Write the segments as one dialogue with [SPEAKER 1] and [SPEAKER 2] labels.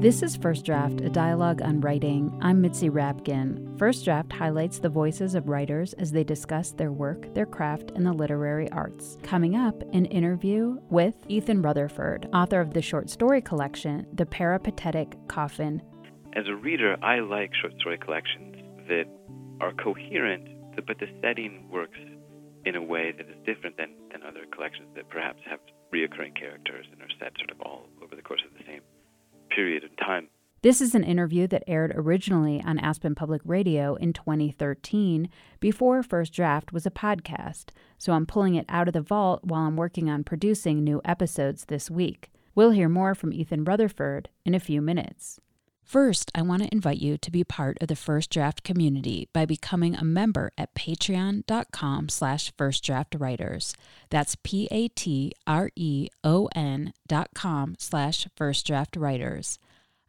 [SPEAKER 1] This is First Draft, a dialogue on writing. I'm Mitzi Rapkin. First Draft highlights the voices of writers as they discuss their work, their craft, and the literary arts. Coming up, an interview with Ethan Rutherford, author of the short story collection, The Peripatetic Coffin.
[SPEAKER 2] As a reader, I like short story collections that are coherent, but the setting works in a way that is different than, than other collections that perhaps have reoccurring characters and are set sort of all over the course of the same period in time.
[SPEAKER 1] This is an interview that aired originally on Aspen Public Radio in 2013 before First Draft was a podcast, so I'm pulling it out of the vault while I'm working on producing new episodes this week. We'll hear more from Ethan Rutherford in a few minutes. First, I want to invite you to be part of the First Draft community by becoming a member at patreon.com slash firstdraftwriters. That's P-A-T-R-E-O-N dot com slash firstdraftwriters.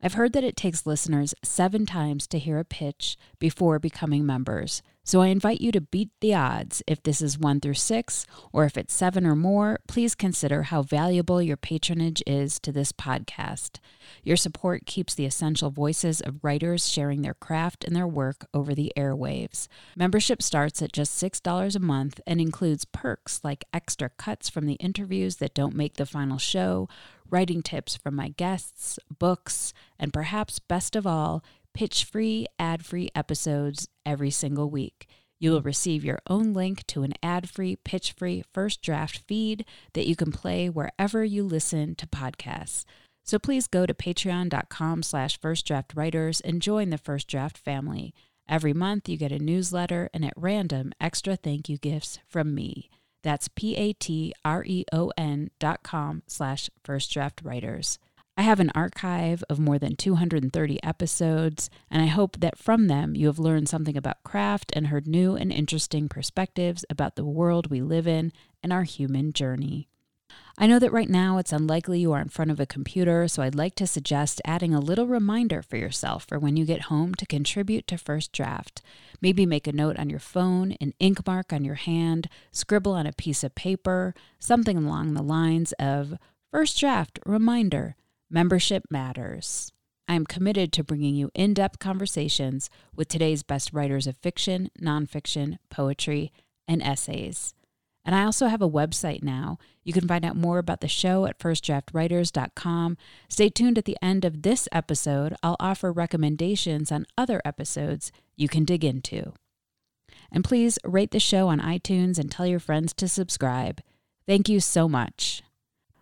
[SPEAKER 1] I've heard that it takes listeners seven times to hear a pitch before becoming members. So I invite you to beat the odds. If this is one through six, or if it's seven or more, please consider how valuable your patronage is to this podcast. Your support keeps the essential voices of writers sharing their craft and their work over the airwaves. Membership starts at just $6 a month and includes perks like extra cuts from the interviews that don't make the final show, writing tips from my guests, books, and perhaps best of all, pitch free, ad free episodes every single week. You will receive your own link to an ad free, pitch free first draft feed that you can play wherever you listen to podcasts. So please go to patreon.com slash firstdraftwriters and join the First Draft family. Every month you get a newsletter and at random extra thank you gifts from me. That's P-A-T-R-E-O-N dot com slash first draft writers. I have an archive of more than 230 episodes, and I hope that from them you have learned something about craft and heard new and interesting perspectives about the world we live in and our human journey. I know that right now it's unlikely you are in front of a computer, so I'd like to suggest adding a little reminder for yourself for when you get home to contribute to First Draft. Maybe make a note on your phone, an ink mark on your hand, scribble on a piece of paper, something along the lines of First Draft Reminder Membership Matters. I am committed to bringing you in depth conversations with today's best writers of fiction, nonfiction, poetry, and essays. And I also have a website now. You can find out more about the show at firstdraftwriters.com. Stay tuned at the end of this episode. I'll offer recommendations on other episodes you can dig into. And please rate the show on iTunes and tell your friends to subscribe. Thank you so much.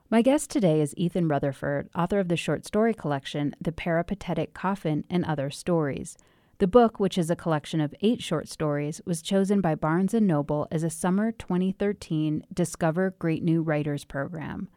[SPEAKER 1] My guest today is Ethan Rutherford, author of the short story collection The Peripatetic Coffin and Other Stories. The book, which is a collection of eight short stories, was chosen by Barnes & Noble as a summer 2013 Discover Great New Writers program.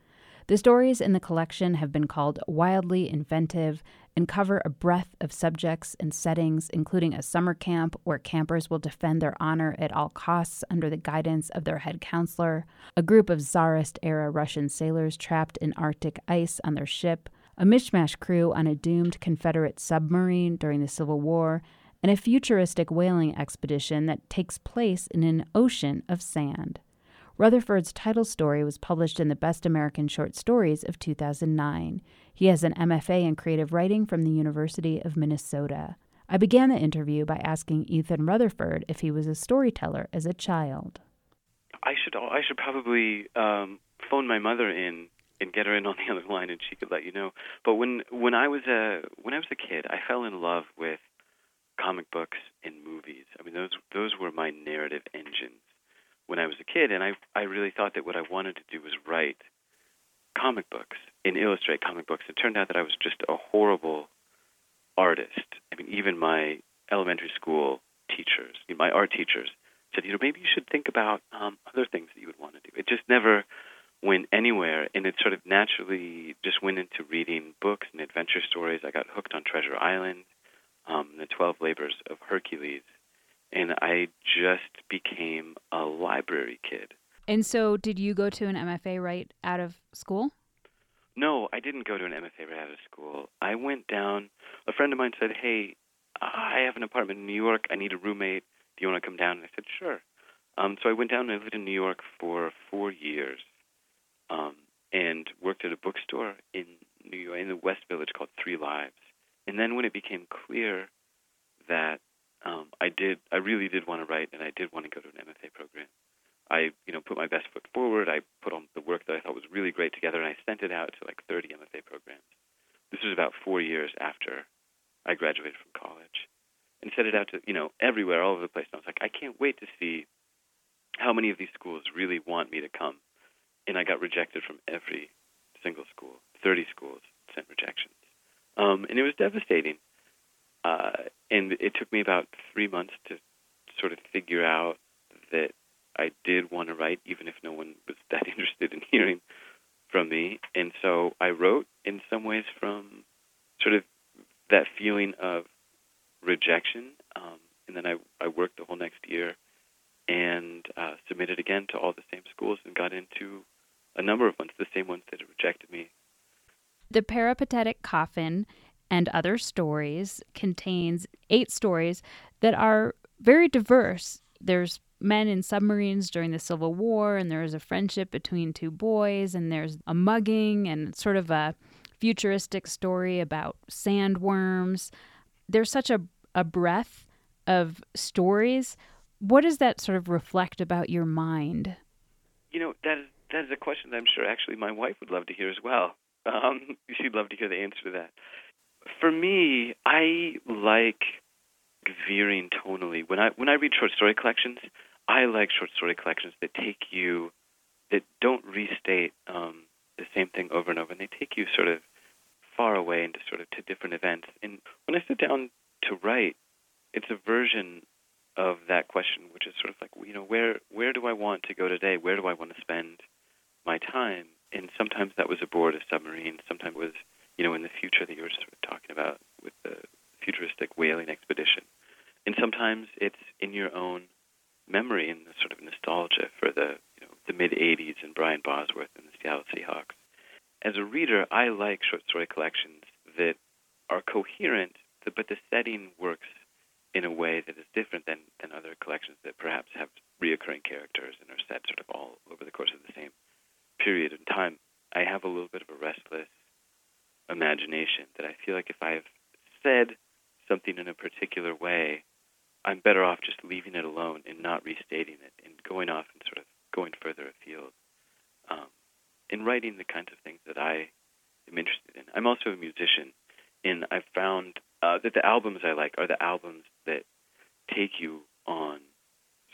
[SPEAKER 1] The stories in the collection have been called wildly inventive and cover a breadth of subjects and settings, including a summer camp where campers will defend their honor at all costs under the guidance of their head counselor, a group of Tsarist era Russian sailors trapped in Arctic ice on their ship, a mishmash crew on a doomed Confederate submarine during the Civil War, and a futuristic whaling expedition that takes place in an ocean of sand. Rutherford's title story was published in the Best American Short Stories of 2009. He has an MFA in creative writing from the University of Minnesota. I began the interview by asking Ethan Rutherford if he was a storyteller as a child.
[SPEAKER 2] I should I should probably um, phone my mother in and get her in on the other line, and she could let you know. But when when I was a when I was a kid, I fell in love with comic books and movies. I mean, those those were my narrative engines when I was a kid, and I I really thought that what I wanted to do was write comic books and illustrate comic books. It turned out that I was just a horrible artist. I mean, even my elementary school teachers, my art teachers, said, you know, maybe you should think about um, other things that you would want to do. It just never went anywhere, and it sort of naturally just went into reading books and adventure stories. I got hooked on Treasure Island, um, the Twelve Labors of Hercules, and I just became a library kid.
[SPEAKER 3] And so, did you go to an MFA right out of school?
[SPEAKER 2] No, I didn't go to an MFA right out of school. I went down. A friend of mine said, "Hey, I have an apartment in New York. I need a roommate. Do you want to come down?" And I said, "Sure." Um, so I went down and I lived in New York for four years, um, and worked at a bookstore in New York in the West Village called Three Lives. And then when it became clear that um, I did, I really did want to write, and I did want to go to an MFA program. I, you know, put my best foot forward. I put on the work that I thought was really great together, and I sent it out to like 30 MFA programs. This was about four years after I graduated from college, and sent it out to, you know, everywhere, all over the place. And I was like, I can't wait to see how many of these schools really want me to come. And I got rejected from every single school. 30 schools sent rejections, um, and it was devastating. Uh, and it took me about three months to sort of figure out that I did want to write, even if no one was that interested in hearing from me. And so I wrote in some ways from sort of that feeling of rejection. Um, and then I, I worked the whole next year and uh, submitted again to all the same schools and got into a number of ones, the same ones that had rejected me.
[SPEAKER 3] The Peripatetic Coffin and Other Stories contains eight stories that are very diverse. There's men in submarines during the Civil War, and there's a friendship between two boys, and there's a mugging and sort of a futuristic story about sandworms. There's such a, a breadth of stories. What does that sort of reflect about your mind?
[SPEAKER 2] You know, that is, that is a question that I'm sure actually my wife would love to hear as well. Um, she'd love to hear the answer to that. For me, I like veering tonally. When I when I read short story collections, I like short story collections that take you, that don't restate um, the same thing over and over, and they take you sort of far away into sort of to different events. And when I sit down to write, it's a version of that question, which is sort of like, you know, where where do I want to go today? Where do I want to spend my time? And sometimes that was aboard a submarine. Sometimes it was, you know, in the future that you were sort of talking about with the futuristic whaling expedition. And sometimes it's in your own memory and the sort of nostalgia for the you know the mid '80s and Brian Bosworth and the Seattle Seahawks. As a reader, I like short story collections that are coherent, but the setting works in a way that is different than, than other collections that perhaps have reoccurring characters and are set sort of all over the course of the same period in time. I have a little bit of a restless imagination that I feel like if I've said something in a particular way, I'm better off just leaving it alone and not restating it and going off and sort of going further afield um, in writing the kinds of things that I am interested in. I'm also a musician, and I've found uh, that the albums I like are the albums that take you on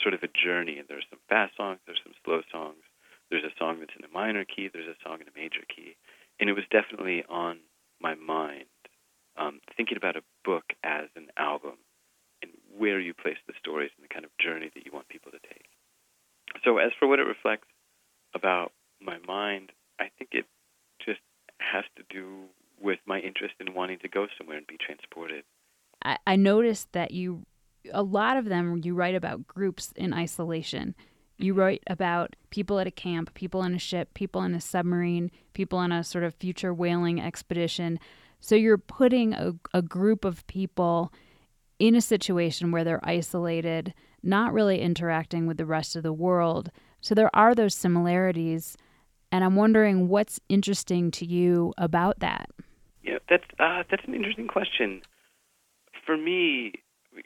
[SPEAKER 2] sort of a journey. And there's some fast songs, there's some slow songs, there's a song that's in a minor key, there's a song in a major key, and it was definitely on my mind um, thinking about a book as an album and where you place the stories and the kind of journey that you want people to take. So, as for what it reflects about my mind, I think it just has to do with my interest in wanting to go somewhere and be transported.
[SPEAKER 3] I, I noticed that you, a lot of them, you write about groups in isolation. You write about people at a camp, people on a ship, people in a submarine, people on a sort of future whaling expedition. So you're putting a, a group of people in a situation where they're isolated, not really interacting with the rest of the world. So there are those similarities. And I'm wondering what's interesting to you about that.
[SPEAKER 2] Yeah, that's uh, that's an interesting question. For me,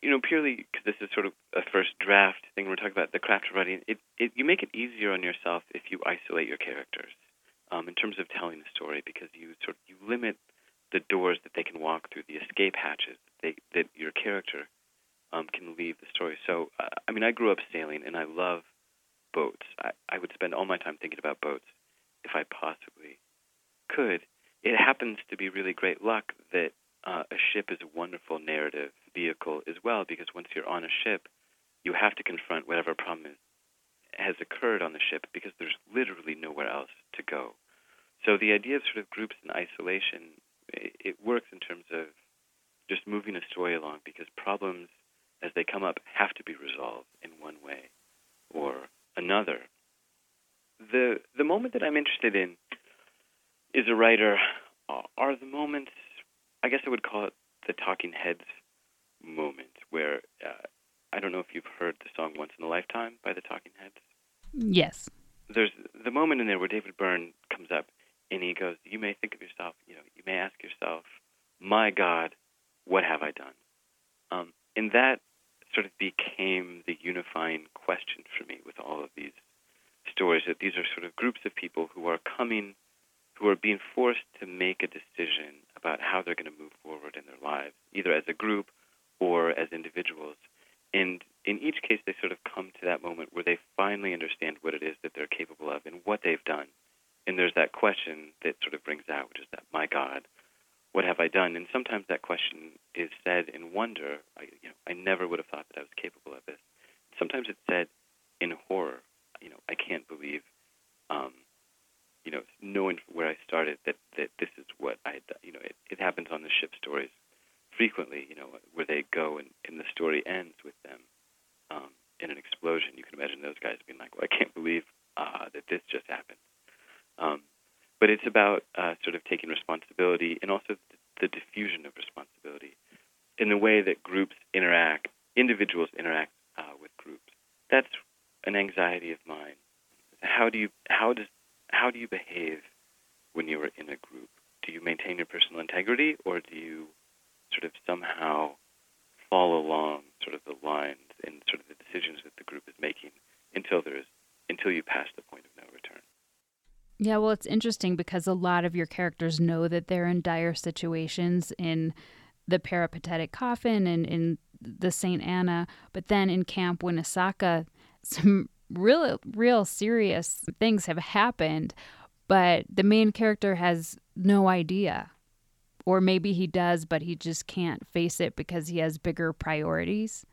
[SPEAKER 2] you know, purely because this is sort of a first draft thing we're talking about, the craft of writing. It, it you make it easier on yourself if you isolate your characters um, in terms of telling the story because you sort of you limit the doors that they can walk through, the escape hatches that, they, that your character um, can leave the story. So, uh, I mean, I grew up sailing, and I love boats. I, I would spend all my time thinking about boats if I possibly could. It happens to be really great luck that uh, a ship is a wonderful narrative vehicle as well, because once you're on a ship, you have to confront whatever problem has occurred on the ship because there's literally nowhere else to go. So the idea of sort of groups in isolation, it, it works in terms of just moving a story along because problems as they come up have to be resolved in one way or another. The the moment that I'm interested in is a writer are the moments I guess I would call it the talking heads moment where uh, I don't know if you've heard the song Once in a Lifetime by the Talking Heads.
[SPEAKER 1] Yes.
[SPEAKER 2] There's the moment in there where David Byrne comes up and he goes, You may think of yourself, you know, you may ask yourself, My God, what have I done? Um, and that sort of became the unifying question for me with all of these stories that these are sort of groups of people who are coming, who are being forced to make a decision about how they're going to move forward in their lives, either as a group or as individuals. And in each case, they sort of come to that moment where they finally understand what it is that they're capable of and what they've done. And there's that question that sort of brings out, which is that, my God, what have I done? And sometimes that question is said in wonder. I, you know, I never would have thought that I was capable of this. Sometimes it's said in horror. You know, I can't believe, um, you know, knowing where I started that that this is what I had done. You know, it, it happens on the ship stories frequently. You know, where they go and, and the story ends with them um, in an explosion. You can imagine those guys being like, "Well, I can't believe uh, that this just happened." Um, but it's about uh, sort of taking responsibility and also the diffusion of responsibility in the way that groups interact, individuals interact uh, with groups. That's an anxiety of mine. How do you how does how do you behave when you are in a group? Do you maintain your personal integrity, or do you sort of somehow follow along sort of the lines and sort of the decisions that the group is making until there's until you pass the point of no return?
[SPEAKER 1] Yeah, well, it's interesting because a lot of your characters know that they're in dire situations in the peripatetic coffin and in the St. Anna, but then in Camp Winnesaka, some real, real serious things have happened, but the main character has no idea. Or maybe he does, but he just can't face it because he has bigger priorities.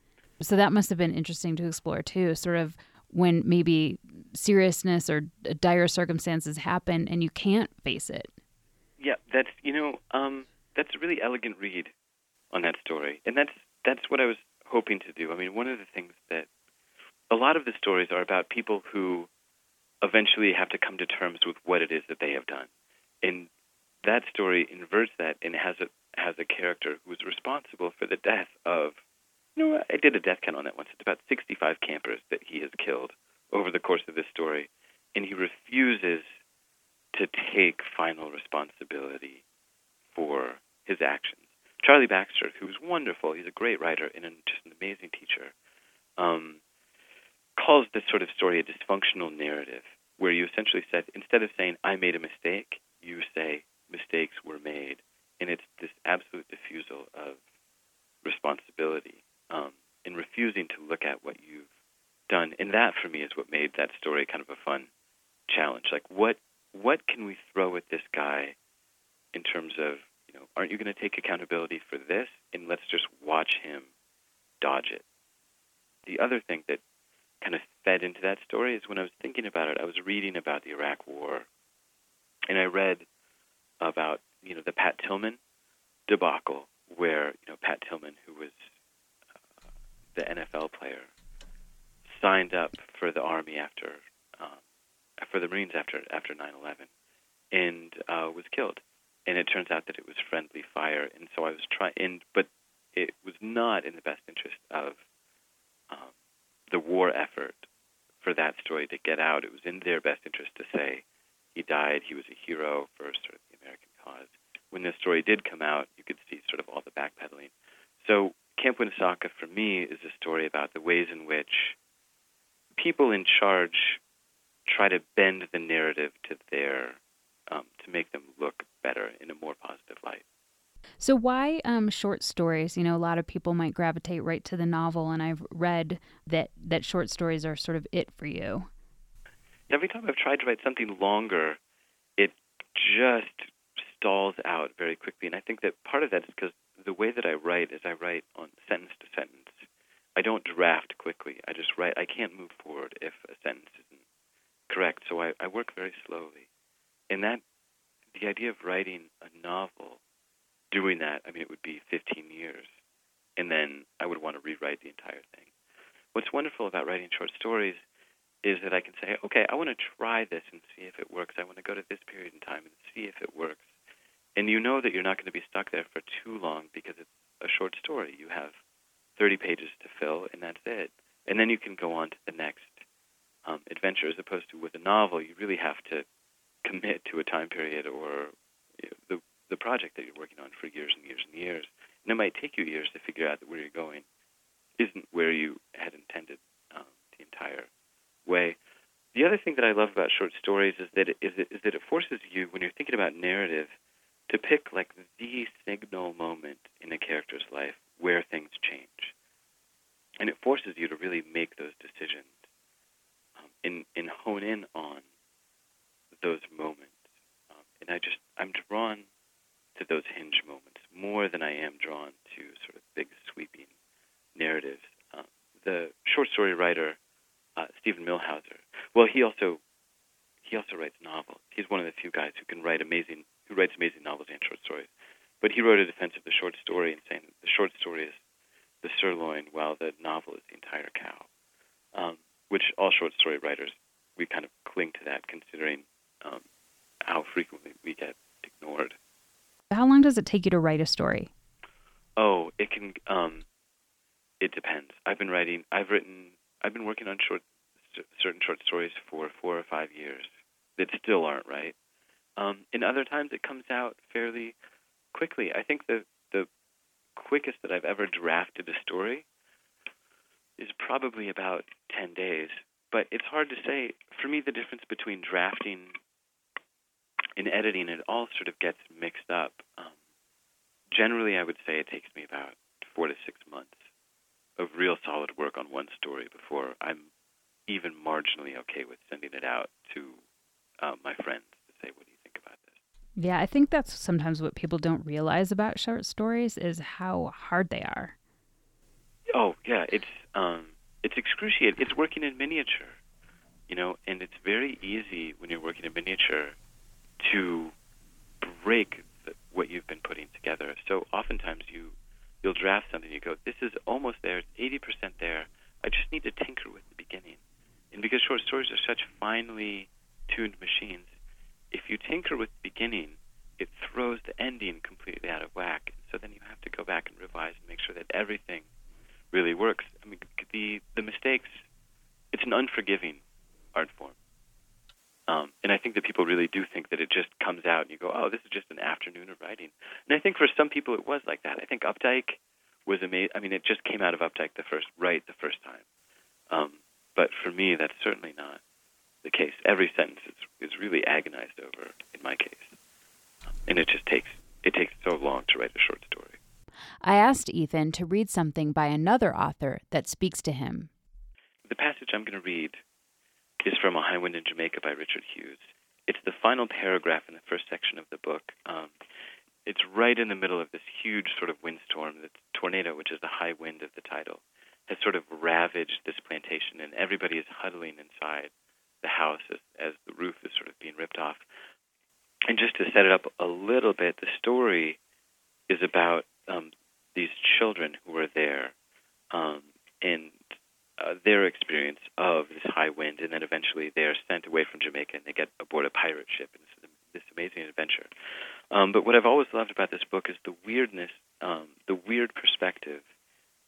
[SPEAKER 1] So that must have been interesting to explore too, sort of when maybe seriousness or dire circumstances happen and you can't face it.
[SPEAKER 2] Yeah, that's you know um, that's a really elegant read on that story, and that's that's what I was hoping to do. I mean, one of the things that a lot of the stories are about people who eventually have to come to terms with what it is that they have done, and that story inverts that and has a has a character who is responsible for the death of you know, I did a death count on that once. It's about 65 campers that he has killed over the course of this story, and he refuses to take final responsibility for his actions. Charlie Baxter, who's wonderful, he's a great writer and just an amazing teacher, um, calls this sort of story a dysfunctional narrative, where you essentially said instead of saying "I made a mistake," you say mistakes were made, and it's this absolute diffusal of responsibility um, in refusing to look at what you've done. And that, for me, is what made that story kind of a fun challenge. Like, what what can we throw at this guy in terms of, you know, aren't you going to take accountability for this? And let's just watch him dodge it. The other thing that kind of fed into that story is when I was thinking about it, I was reading about the Iraq War, and I read about you know the Pat Tillman debacle, where you know Pat Tillman, who was the NFL player, signed up for the Army after um, for the Marines after after 9/11, and uh, was killed. And it turns out that it was friendly fire, and so I was trying, but it was not in the best interest of um, the war effort for that story to get out. It was in their best interest to say he died, he was a hero for cause. When this story did come out, you could see sort of all the backpedaling. So Camp Winnesaka for me is a story about the ways in which people in charge try to bend the narrative to their um, to make them look better in a more positive light.
[SPEAKER 1] So why um, short stories? You know, a lot of people might gravitate right to the novel, and I've read that that short stories are sort of it for you.
[SPEAKER 2] Every time I've tried to write something longer, it just stalls out very quickly. And I think that part of that is because the way that I write is I write on sentence to sentence. I don't draft quickly. I just write. I can't move forward if a sentence isn't correct. So I, I work very slowly. And that, the idea of writing a novel, doing that, I mean, it would be 15 years. And then I would want to rewrite the entire thing. What's wonderful about writing short stories is that I can say, okay, I want to try this and see if it works. I want to go to this period in time and see if it works. And you know that you're not going to be stuck there for too long because it's a short story. You have 30 pages to fill, and that's it. And then you can go on to the next um, adventure, as opposed to with a novel, you really have to commit to a time period or the the project that you're working on for years and years and years. And it might take you years to figure out that where you're going isn't where you had intended um, the entire way. The other thing that I love about short stories is that it, is, it, is that it forces you, when you're thinking about narrative, to pick like the signal moment in a character's life where things change, and it forces you to really make those decisions um, and, and hone in on those moments. Um, and I just I'm drawn to those hinge moments more than I am drawn to sort of big sweeping narratives. Um, the short story writer uh, Steven Millhauser, well, he also he also writes novels. He's one of the few guys who can write amazing writes amazing novels and short stories. But he wrote a defense of the short story and saying the short story is the sirloin, while the novel is the entire cow. Um, which all short story writers we kind of cling to that, considering um, how frequently we get ignored.
[SPEAKER 1] How long does it take you to write a story?
[SPEAKER 2] Oh, it can. Um, it depends. I've been writing. I've written. I've been working on short, certain short stories for four or five years that still aren't right. Um, other times it comes out fairly quickly. I think the the quickest that I've ever drafted a story is probably about ten days. But it's hard to say. For me, the difference between drafting and editing, it all sort of gets mixed up. Um, generally, I would say it takes me about four to six months of real solid work on one story before I'm even marginally okay with sending it out to uh, my friends to say, "What do you
[SPEAKER 1] yeah, I think that's sometimes what people don't realize about short stories is how hard they are.
[SPEAKER 2] Oh yeah, it's um, it's excruciating. It's working in miniature, you know, and it's very easy when you're working in miniature to break the, what you've been putting together. So oftentimes you you'll draft something, you go, this is almost there, it's eighty percent there. I just need to tinker with the beginning, and because short stories are such finely tuned machines, if you tinker with the beginning, it throws the ending completely out of whack. So then you have to go back and revise and make sure that everything really works. I mean, the the mistakes. It's an unforgiving art form, um, and I think that people really do think that it just comes out and you go, "Oh, this is just an afternoon of writing." And I think for some people it was like that. I think Updike was amazing. I mean, it just came out of Updike the first right the first time. Um, but for me, that's certainly not the case. Every sentence is, is really agonized over in my case, and it just takes it takes so long to write a short story.
[SPEAKER 1] I asked Ethan to read something by another author that speaks to him.
[SPEAKER 2] The passage I'm going to read is from A High Wind in Jamaica by Richard Hughes. It's the final paragraph in the first section of the book. Um, it's right in the middle of this huge sort of windstorm, the tornado, which is the high wind of the title, has sort of ravaged this plantation, and everybody is huddling inside the house as, as the roof is sort of being ripped off. And just to set it up a little bit, the story is about um, these children who are there um, and uh, their experience of this high wind, and then eventually they are sent away from Jamaica and they get aboard a pirate ship, and it's this amazing adventure. Um, but what I've always loved about this book is the weirdness, um, the weird perspective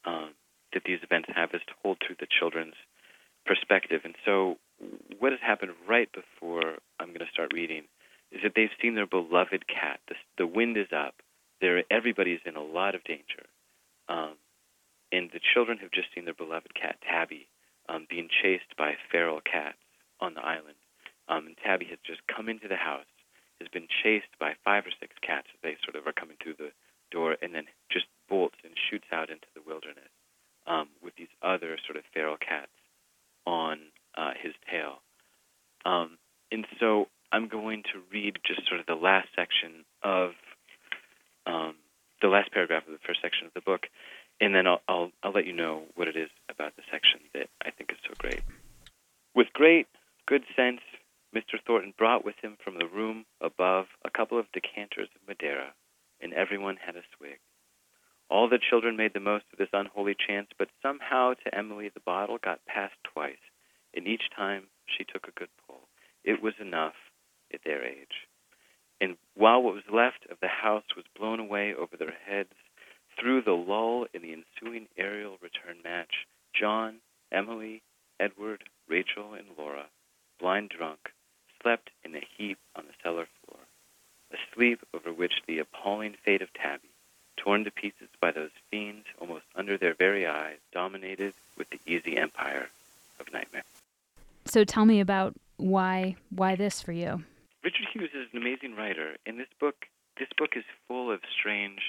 [SPEAKER 2] um, that these events have is told through the children's perspective. And so what has happened right before I'm going to start reading is that they've seen their beloved cat. The, the wind is up. There, everybody's in a lot of danger. Um, and the children have just seen their beloved cat, Tabby, um, being chased by feral cats on the island. Um, and Tabby has just come into the house, has been chased by five or six cats they sort of are coming through the door, and then just bolts and shoots out into the wilderness um, with these other sort of feral cats on uh, his tail. Um, and so I'm going to read just sort of the last section of um, the last paragraph of the first section of the book, and then I'll, I'll, I'll let you know what it is about the section that I think is so great. With great good sense, Mr. Thornton brought with him from the room above a couple of decanters of Madeira, and everyone had a swig. All the children made the most of this unholy chance, but somehow to Emily the bottle got passed twice, and each time she took a good pull. It was enough at their age. And while what was left of the house was blown away over their heads, through the lull in the ensuing aerial return match, John, Emily, Edward, Rachel, and Laura, blind drunk, slept in a heap on the cellar floor, a sleep over which the appalling fate of Tabby, torn to pieces by those fiends almost under their very eyes, dominated with the easy empire of nightmare.
[SPEAKER 1] So tell me about why why this for you?
[SPEAKER 2] Richard Hughes is an amazing writer, and this book this book is full of strange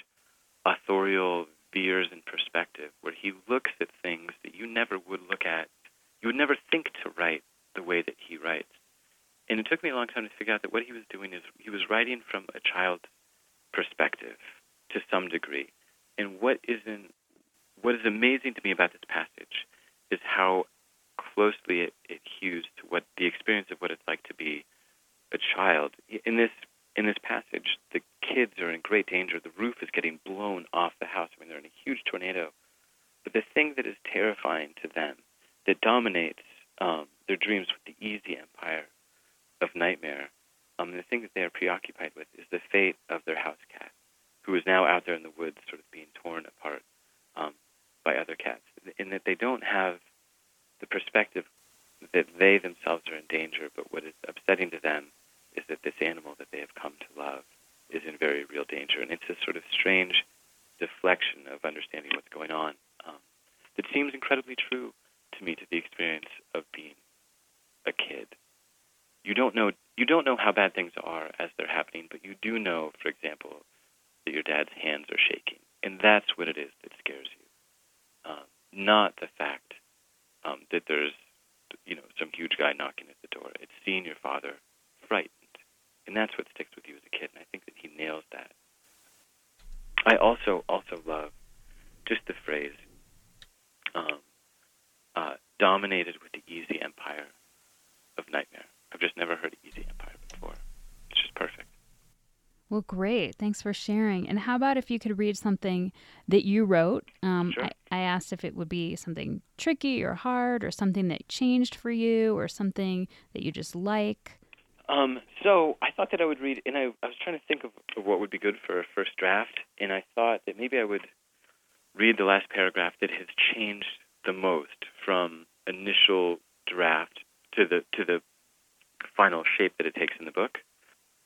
[SPEAKER 2] authorial veers and perspective, where he looks at things that you never would look at. You would never think to write the way that he writes. And it took me a long time to figure out that what he was doing is he was writing from a child's perspective to some degree. And what isn't what is amazing to me about this passage is how closely it, it hews to what the experience of what it's like to be a child. In this in this passage, the kids are in great danger. The roof is getting blown off the house. I mean, they're in a huge tornado. But the thing that is terrifying to them, that dominates um, their dreams with the easy empire of nightmare, um, the thing that they are preoccupied with is the fate of their house cat, who is now out there in the woods, sort of being torn apart um, by other cats. In that they don't have the perspective that they themselves are in danger, but what is upsetting to them is that this animal that they have come to love is in very real danger. And it's a sort of strange deflection of understanding what's going on um, that seems incredibly true to me to the experience of being a kid. You don't know you don't know how bad things are as they're happening, but you do know, for example, that your dad's hands are shaking, and that's what it is that scares you, um, not the fact um, that there's you know some huge guy knocking at the door. It's seeing your father frightened and that's what sticks with you as a kid. And I think that he nails that. I also also love just the phrase um, uh, "dominated with the easy empire of nightmare." I've just never heard easy empire before. It's just perfect.
[SPEAKER 1] Well, great. Thanks for sharing. And how about if you could read something that you wrote? Um,
[SPEAKER 2] sure.
[SPEAKER 1] I, I asked if it would be something tricky or hard, or something that changed for you, or something that you just like.
[SPEAKER 2] Um, so I thought that I would read, and I, I was trying to think of, of what would be good for a first draft, and I thought that maybe I would read the last paragraph that has changed the most from initial draft to the to the final shape that it takes in the book.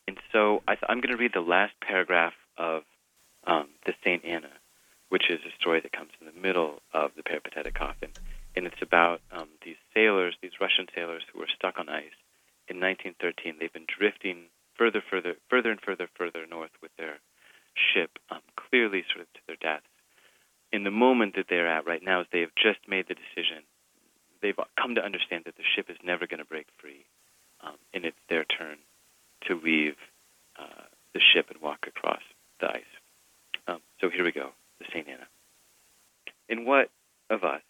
[SPEAKER 2] And so I am going to read the last paragraph of um, the Saint Anna, which is a story that comes in the middle of the peripatetic coffin, and it's about um, these sailors, these Russian sailors who were stuck on ice in 1913, they've been drifting further, further, further and further, further north with their ship, um, clearly sort of to their deaths. In the moment that they're at right now, is they have just made the decision. They've come to understand that the ship is never going to break free, um, and it's their turn to leave uh, the ship and walk across the ice. Um, so here we go, the St. Anna. In what of us,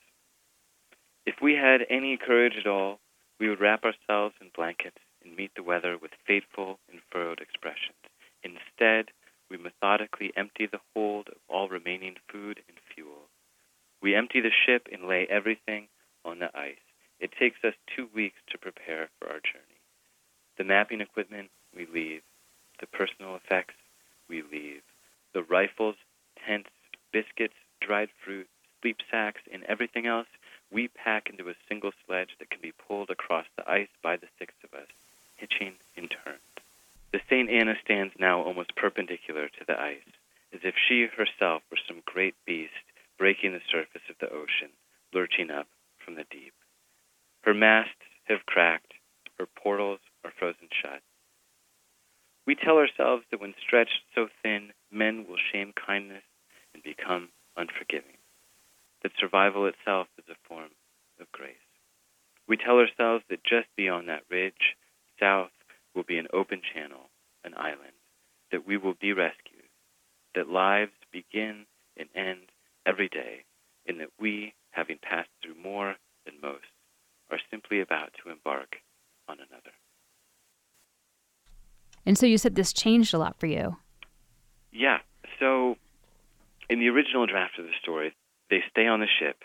[SPEAKER 2] if we had any courage at all, we would wrap ourselves in blankets and meet the weather with fateful and furrowed expressions. Instead, we methodically empty the hold of all remaining food and fuel. We empty the ship and lay everything on the ice. It takes us two weeks to prepare for our journey. The mapping equipment, we leave. The personal effects, we leave. The rifles, tents, biscuits, dried fruit, sleep sacks, and everything else we pack into a single sledge that can be pulled across the ice by the six of us, hitching in turns. The St. Anna stands now almost perpendicular to the ice, as if she herself were some great beast breaking the surface of the ocean, lurching up from the deep. Her masts have cracked, her portals are frozen shut. We tell ourselves that when stretched so thin, men will shame kindness and become unforgiving that survival itself is a form of grace. We tell ourselves that just beyond that ridge, south, will be an open channel, an island, that we will be rescued, that lives begin and end every day, and that we, having passed through more than most, are simply about to embark on another.
[SPEAKER 1] So you said this changed a lot for you.
[SPEAKER 2] Yeah, So in the original draft of the story, they stay on the ship.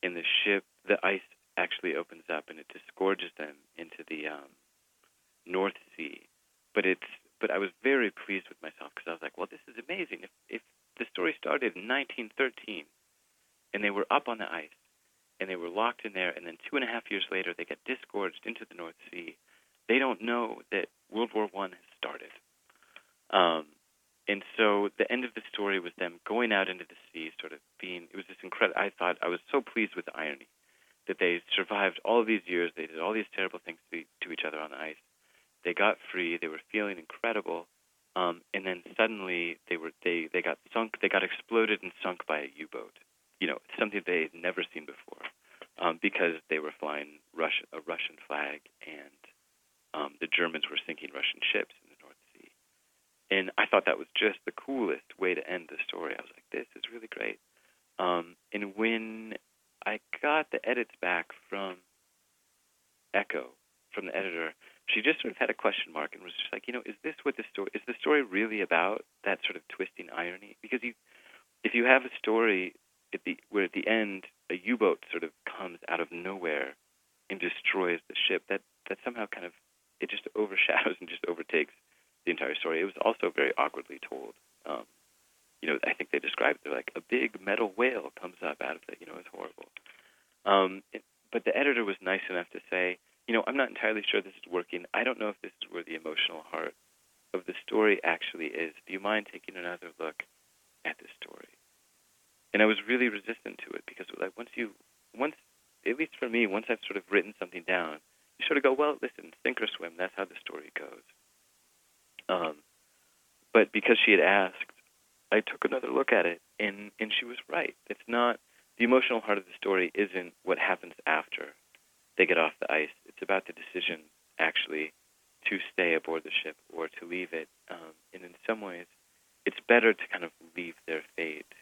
[SPEAKER 2] In the ship, the ice actually opens up and it disgorges them into the um, North Sea. But it's but I was very pleased with myself because I was like, well, this is amazing. If if the story started in 1913 and they were up on the ice and they were locked in there, and then two and a half years later they get disgorged into the North Sea, they don't know that World War One has started. Um, and so the end of the story was them going out into the sea, sort of being. It was this incredible. I thought I was so pleased with the irony that they survived all these years. They did all these terrible things to, to each other on the ice. They got free. They were feeling incredible. Um, and then suddenly they were they they got sunk. They got exploded and sunk by a U-boat. You know, something they had never seen before, um, because they were flying Russian a Russian flag and um, the Germans were sinking Russian ships in the North Sea. And I thought that was just the coolest way to end the story. I was like, this is really great. Um, and when I got the edits back from Ecco, from the editor, she just sort of had a question mark and was just like, you know, is this what the story is? The story really about that sort of twisting irony? Because you, if you have a story at the where at the end a U-boat sort of comes out of nowhere and destroys the ship, that that somehow kind of it just overshadows and just overtakes the entire story. It was also very awkwardly told. Um, you know, I think they described it like a big metal whale comes up out of it. You know, it's horrible. Um, it, but the editor was nice enough to say, you know, I'm not entirely sure this is working. I don't know if this is where the emotional heart of the story actually is. Do you mind taking another look at this story? And I was really resistant to it because, like, once you, once, at least for me, once I've sort of written something down, sort of go, well, listen, sink or swim. That's how the story goes. Um, but because she had asked, I took another look at it, and and she was right. It's not the emotional heart of the story isn't what happens after they get off the ice. It's about the decision actually to stay aboard the ship or to leave it. Um, and in some ways, it's better to kind of leave their fate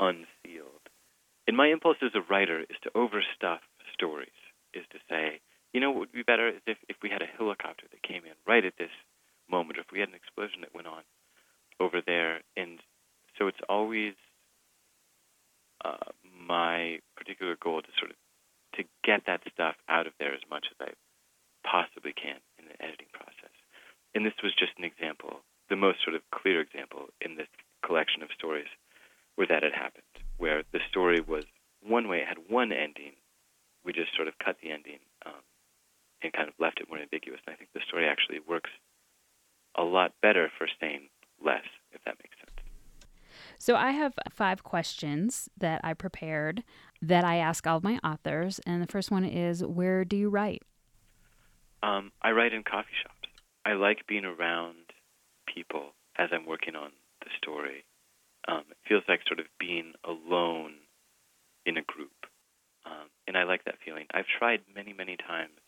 [SPEAKER 2] unsealed. And my impulse as a writer is to overstuff stories, is to say, you know what would be better is if, if we had a helicopter that came in right at this moment, or if we had an explosion that went on over there. And so it's always uh, my particular goal to sort of to get that stuff out of there as much as I possibly can in the editing process. And this was just an example, the most sort of clear example in this collection of stories where that had happened, where the story was one way, it had one ending. We just sort of cut the ending and kind of left it more ambiguous. And I think the story actually works a lot better for saying less, if that makes sense.
[SPEAKER 1] So I have five questions that I prepared that I ask all of my authors. And the first one is Where do you write?
[SPEAKER 2] Um, I write in coffee shops. I like being around people as I'm working on the story. Um, it feels like sort of being alone in a group. Um, and I like that feeling. I've tried many, many times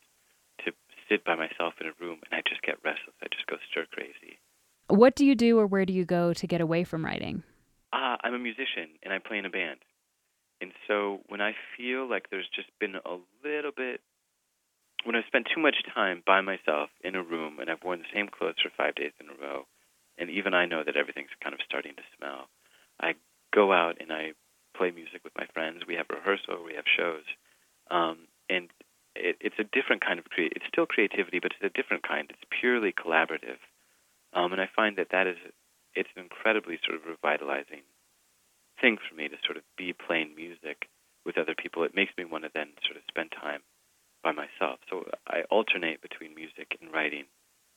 [SPEAKER 2] to sit by myself in a room and I just get restless. I just go stir crazy.
[SPEAKER 1] What do you do or where do you go to get away from writing?
[SPEAKER 2] Uh, I'm a musician and I play in a band. And so when I feel like there's just been a little bit, when I've spent too much time by myself in a room and I've worn the same clothes for five days in a row, and even I know that everything's kind of starting to smell, I go out and I play music with my friends. We have rehearsal, we have shows, um, and it, it's a different kind of create. It's still creativity, but it's a different kind. It's purely collaborative, um, and I find that that is it's an incredibly sort of revitalizing thing for me to sort of be playing music with other people. It makes me want to then sort of spend time by myself. So I alternate between music and writing,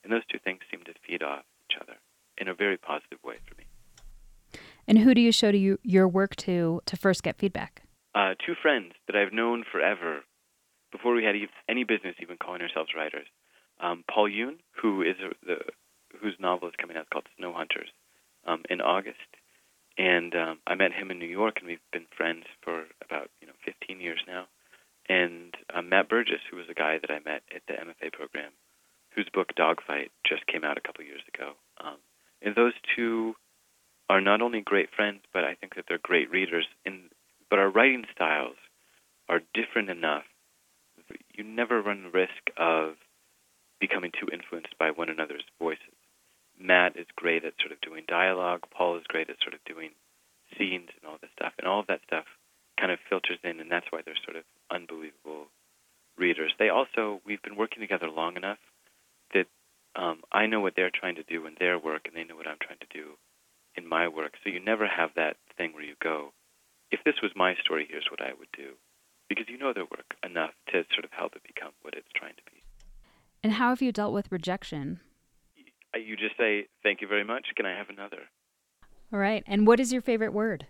[SPEAKER 2] and those two things seem to feed off each other in a very positive way for me.
[SPEAKER 1] And who do you show to you, your work to to first get feedback?
[SPEAKER 2] Uh, two friends that I've known forever, before we had any business even calling ourselves writers. Um, Paul Yoon, who is the whose novel is coming out called Snow Hunters um, in August, and um, I met him in New York, and we've been friends for about you know 15 years now. And uh, Matt Burgess, who was a guy that I met at the MFA program, whose book Dogfight just came out a couple years ago. Um, and those two are not only great friends, but I think that they're great readers. And but our writing styles are different enough. You never run the risk of becoming too influenced by one another's voices. Matt is great at sort of doing dialogue. Paul is great at sort of doing scenes and all this stuff, and all of that stuff kind of filters in, and that's why they're sort of unbelievable readers. They also, we've been working together long enough that um, I know what they're trying to do in their work, and they know what I'm trying to do in my work. So you never have that thing where you go, if this was my story, here's what I would do. Because you know their work enough to sort of help it become what it's trying to be.
[SPEAKER 1] And how have you dealt with rejection?
[SPEAKER 2] You just say, thank you very much. Can I have another?
[SPEAKER 1] All right. And what is your favorite word?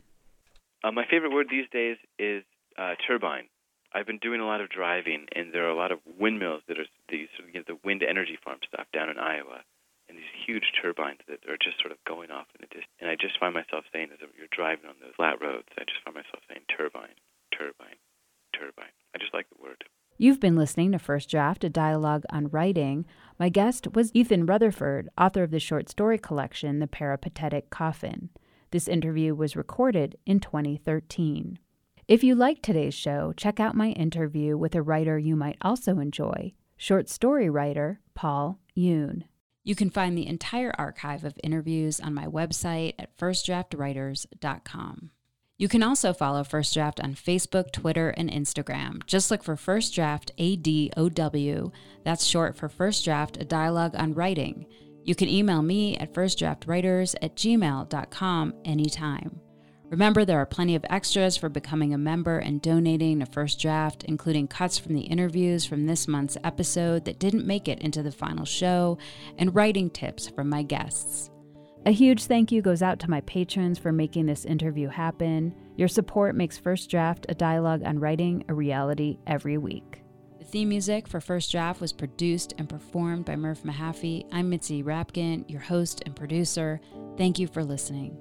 [SPEAKER 2] Uh, my favorite word these days is uh, turbine. I've been doing a lot of driving, and there are a lot of windmills that are these you know, the wind energy farm stuff down in Iowa, and these huge turbines that are just sort of going off in the distance. And I just find myself saying, as you're driving on those flat roads, I just find myself saying turbine, turbine, turbine. I just like the word.
[SPEAKER 1] You've been listening to First Draft, a dialogue on writing. My guest was Ethan Rutherford, author of the short story collection, The Peripatetic Coffin. This interview was recorded in 2013. If you liked today's show, check out my interview with a writer you might also enjoy, short story writer Paul Yoon. You can find the entire archive of interviews on my website at firstdraftwriters.com. You can also follow First Draft on Facebook, Twitter, and Instagram. Just look for First Draft ADOW. That's short for First Draft, a dialogue on writing. You can email me at firstdraftwriters at gmail.com anytime. Remember, there are plenty of extras for becoming a member and donating to First Draft, including cuts from the interviews from this month's episode that didn't make it into the final show, and writing tips from my guests. A huge thank you goes out to my patrons for making this interview happen. Your support makes First Draft, a dialogue on writing, a reality every week. The theme music for First Draft was produced and performed by Murph Mahaffey. I'm Mitzi Rapkin, your host and producer. Thank you for listening.